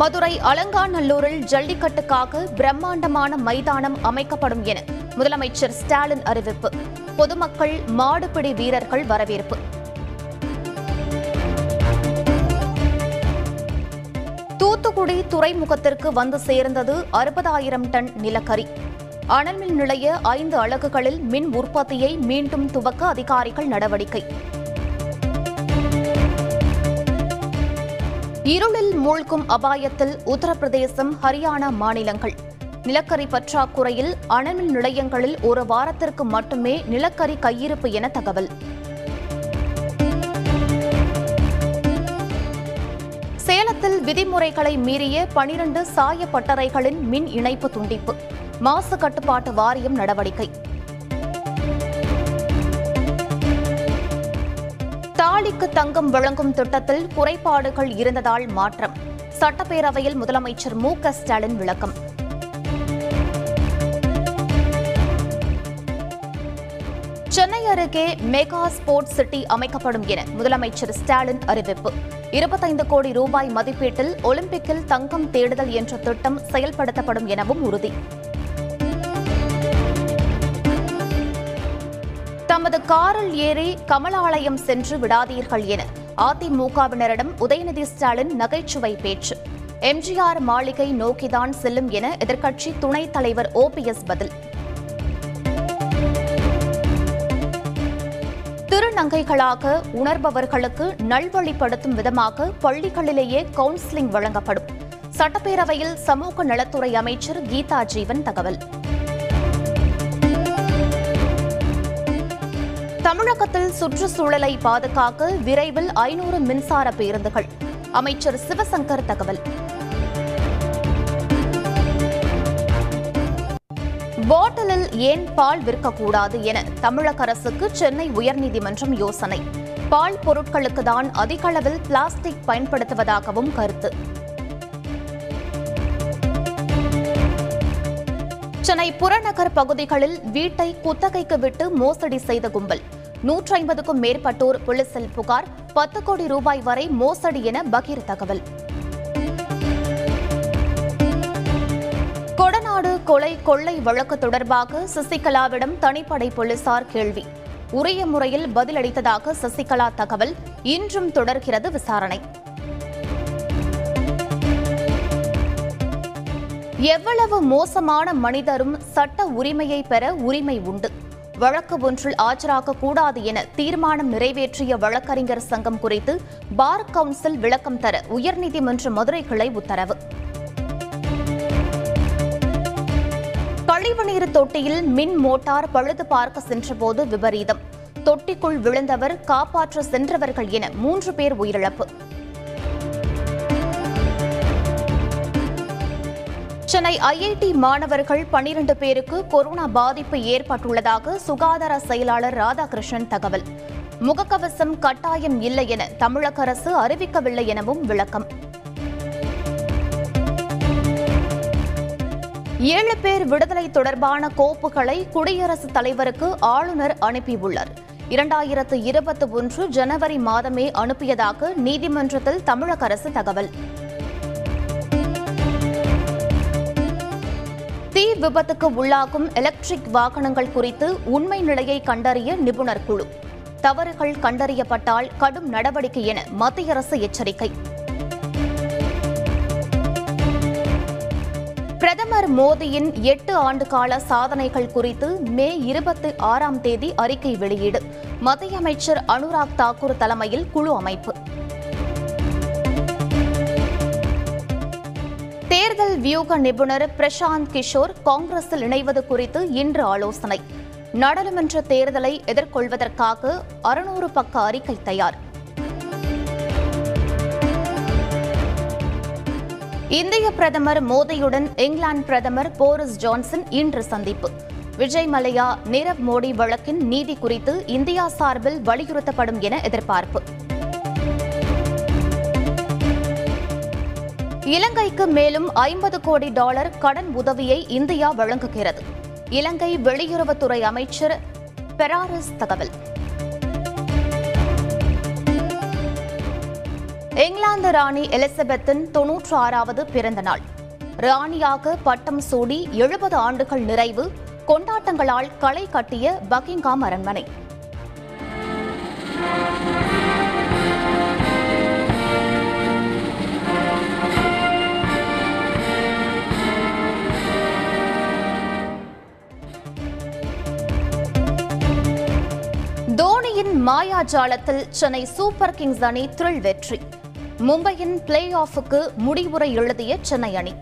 மதுரை அலங்காநல்லூரில் ஜல்லிக்கட்டுக்காக பிரம்மாண்டமான மைதானம் அமைக்கப்படும் என முதலமைச்சர் ஸ்டாலின் அறிவிப்பு. பொதுமக்கள் மாடுபிடி வீரர்கள் வரவேற்பு. தூத்துக்குடி துறைமுகத்திற்கு வந்து சேர்ந்தது அறுபதாயிரம் டன் நிலக்கரி. அனல்மின் நிலைய ஐந்து அலகுகளில் மின் உற்பத்தியை மீண்டும் துவக்க அதிகாரிகள் நடவடிக்கை. இருளில் மூழ்கும் அபாயத்தில் உத்தரப்பிரதேசம் ஹரியானா மாநிலங்கள். நிலக்கரி பற்றாக்குறையில் அனல்மின் நிலையங்களில் ஒரு வாரத்திற்கு மட்டுமே நிலக்கரி கையிருப்பு என தகவல். சேலத்தில் விதிமுறைகளை மீறிய பனிரண்டு சாய பட்டறைகளின் மின் இணைப்பு துண்டிப்பு. மாசு கட்டுப்பாட்டு வாரியம் நடவடிக்கை. தாலிக்கு தங்கம் வழங்கும் திட்டத்தில் குறைபாடுகள் இருந்ததால் மாற்றம். சட்டப்பேரவையில் முதலமைச்சர் மு க ஸ்டாலின் விளக்கம். சென்னை அருகே மெகா ஸ்போர்ட்ஸ் சிட்டி அமைக்கப்படும் என முதலமைச்சர் ஸ்டாலின் அறிவிப்பு. இருபத்தைந்து கோடி ரூபாய் மதிப்பீட்டில் ஒலிம்பிக்கில் தங்கம் தேடுதல் என்ற திட்டம் செயல்படுத்தப்படும் எனவும் உறுதி. தமது காரில் ஏறி கமலாலயம் சென்று விடாதீர்கள் என அதிமுகவினரிடம் உதயநிதி ஸ்டாலின் நகைச்சுவை பேச்சு. எம்ஜிஆர் மாளிகை நோக்கிதான் செல்லும் என எதிர்க்கட்சி துணைத் தலைவர் ஓபிஎஸ் பதில். திருநங்கைகளாக உணர்பவர்களுக்கு நல்வழிப்படுத்தும் விதமாக பள்ளிகளிலேயே கவுன்சிலிங் வழங்கப்படும். சட்டப்பேரவையில் சமூக நலத்துறை அமைச்சர் கீதா ஜீவன் தகவல். தமிழகத்தில் சுற்றுச்சூழலை பாதுகாக்க விரைவில் ஐநூறு மின்சார பேருந்துகள். அமைச்சர் சிவசங்கர் தகவல். பாட்டிலில் ஏன் பால் விற்கக்கூடாது என தமிழக அரசுக்கு சென்னை உயர்நீதிமன்றம் யோசனை. பால் பொருட்களுக்கு தான் அதிக அளவில் பிளாஸ்டிக் பயன்படுத்துவதாகவும் கருத்து. சென்னை புறநகர் பகுதிகளில் வீட்டை குத்தகைக்கு விட்டு மோசடி செய்த கும்பல். நூற்றி ஐம்பதுக்கும் மேற்பட்டோர் போலீசில் புகார் பத்து கோடி ரூபாய் வரை மோசடி என பகீர் தகவல். கொடநாடு கொலை கொள்ளை வழக்கு தொடர்பாக சசிகலாவிடம் தனிப்படை போலீசார் கேள்வி. உரிய முறையில் பதிலளித்ததாக சசிகலா தகவல். இன்றும் தொடர்கிறது விசாரணை. எவ்வளவு மோசமான மனிதரும் சட்ட உரிமையை பெற உரிமை உண்டு. வழக்கு ஒன்றில் ஆஜராக கூடாது என தீர்மானம் நிறைவேற்றிய வழக்கறிஞர் சங்கம் குறித்து பார் கவுன்சில் விளக்கம் தர உயர்நீதிமன்ற மதுரை கிளை உத்தரவு. கழிவுநீர் தொட்டியில் மின் மோட்டார் பழுது பார்க்க சென்றபோது விபரீதம். தொட்டிக்குள் விழுந்தவர் காப்பாற்ற சென்றவர்கள் என மூன்று பேர் உயிரிழப்பு. சென்னை ஐஐடி மாணவர்கள் பனிரண்டு பேருக்கு கொரோனா பாதிப்பு ஏற்பட்டுள்ளதாக சுகாதார செயலாளர் ராதாகிருஷ்ணன் தகவல். முகக்கவசம் கட்டாயம் இல்லை என தமிழக அரசு அறிவிக்கவில்லை எனவும் விளக்கம். ஏழு பேர் விடுதலை தொடர்பான கோப்புகளை குடியரசுத் தலைவருக்கு ஆளுநர் அனுப்பியுள்ளார். இரண்டாயிரத்து இருபத்தி ஒன்று ஜனவரி மாதமே அனுப்பியதாக நீதிமன்றத்தில் தமிழக அரசு தகவல். விபத்துக்கு உள்ளாகும் எலக்ட்ரிக் வாகனங்கள் குறித்து உண்மை நிலையை கண்டறிய நிபுணர் குழு. தவறுகள் கண்டறியப்பட்டால் கடும் நடவடிக்கை என மத்திய அரசு எச்சரிக்கை. பிரதமர் மோடியின் எட்டு ஆண்டு கால சாதனைகள் குறித்து மே இருபத்தி ஆறாம் தேதி அறிக்கை வெளியீடு. மத்திய அமைச்சர் அனுராக் தாக்கூர் தலைமையில் குழு அமைப்பு. தேர்தல் வியூக நிபுணர் பிரசாந்த் கிஷோர் காங்கிரஸில் இணைவது குறித்து இன்று ஆலோசனை. நாடாளுமன்ற தேர்தலை எதிர்கொள்வதற்காக அறுநூறு பக்க அறிக்கை தயார். இந்திய பிரதமர் மோடியுடன் இங்கிலாந்து பிரதமர் போரிஸ் ஜான்சன் இன்று சந்திப்பு. விஜய் மலையா நீரவ் மோடி வழக்கின் நீதி குறித்து இந்தியா சார்பில் வலியுறுத்தப்படும் என எதிர்பார்ப்பு. இலங்கைக்கு மேலும் ஐம்பது கோடி டாலர் கடன் உதவியை இந்தியா வழங்குகிறது. இலங்கை வெளியுறவுத்துறை அமைச்சர் பெராரஸ் தகவல். இங்கிலாந்து ராணி எலிசபெத்தின் தொன்னூற்று ஆறாவது பிறந்த நாள் ராணியாக பட்டம் சூடி எழுபது ஆண்டுகள் நிறைவு கொண்டாட்டங்களால் களை கட்டிய பக்கிங்காம் அரண்மனை. மாயாஜாலத்தில் சென்னை சூப்பர் கிங்ஸ் அணி த்ரில் வெற்றி. மும்பையின் பிளே ஆஃபுக்கு முடிவுரை எழுதிய சென்னை அணி.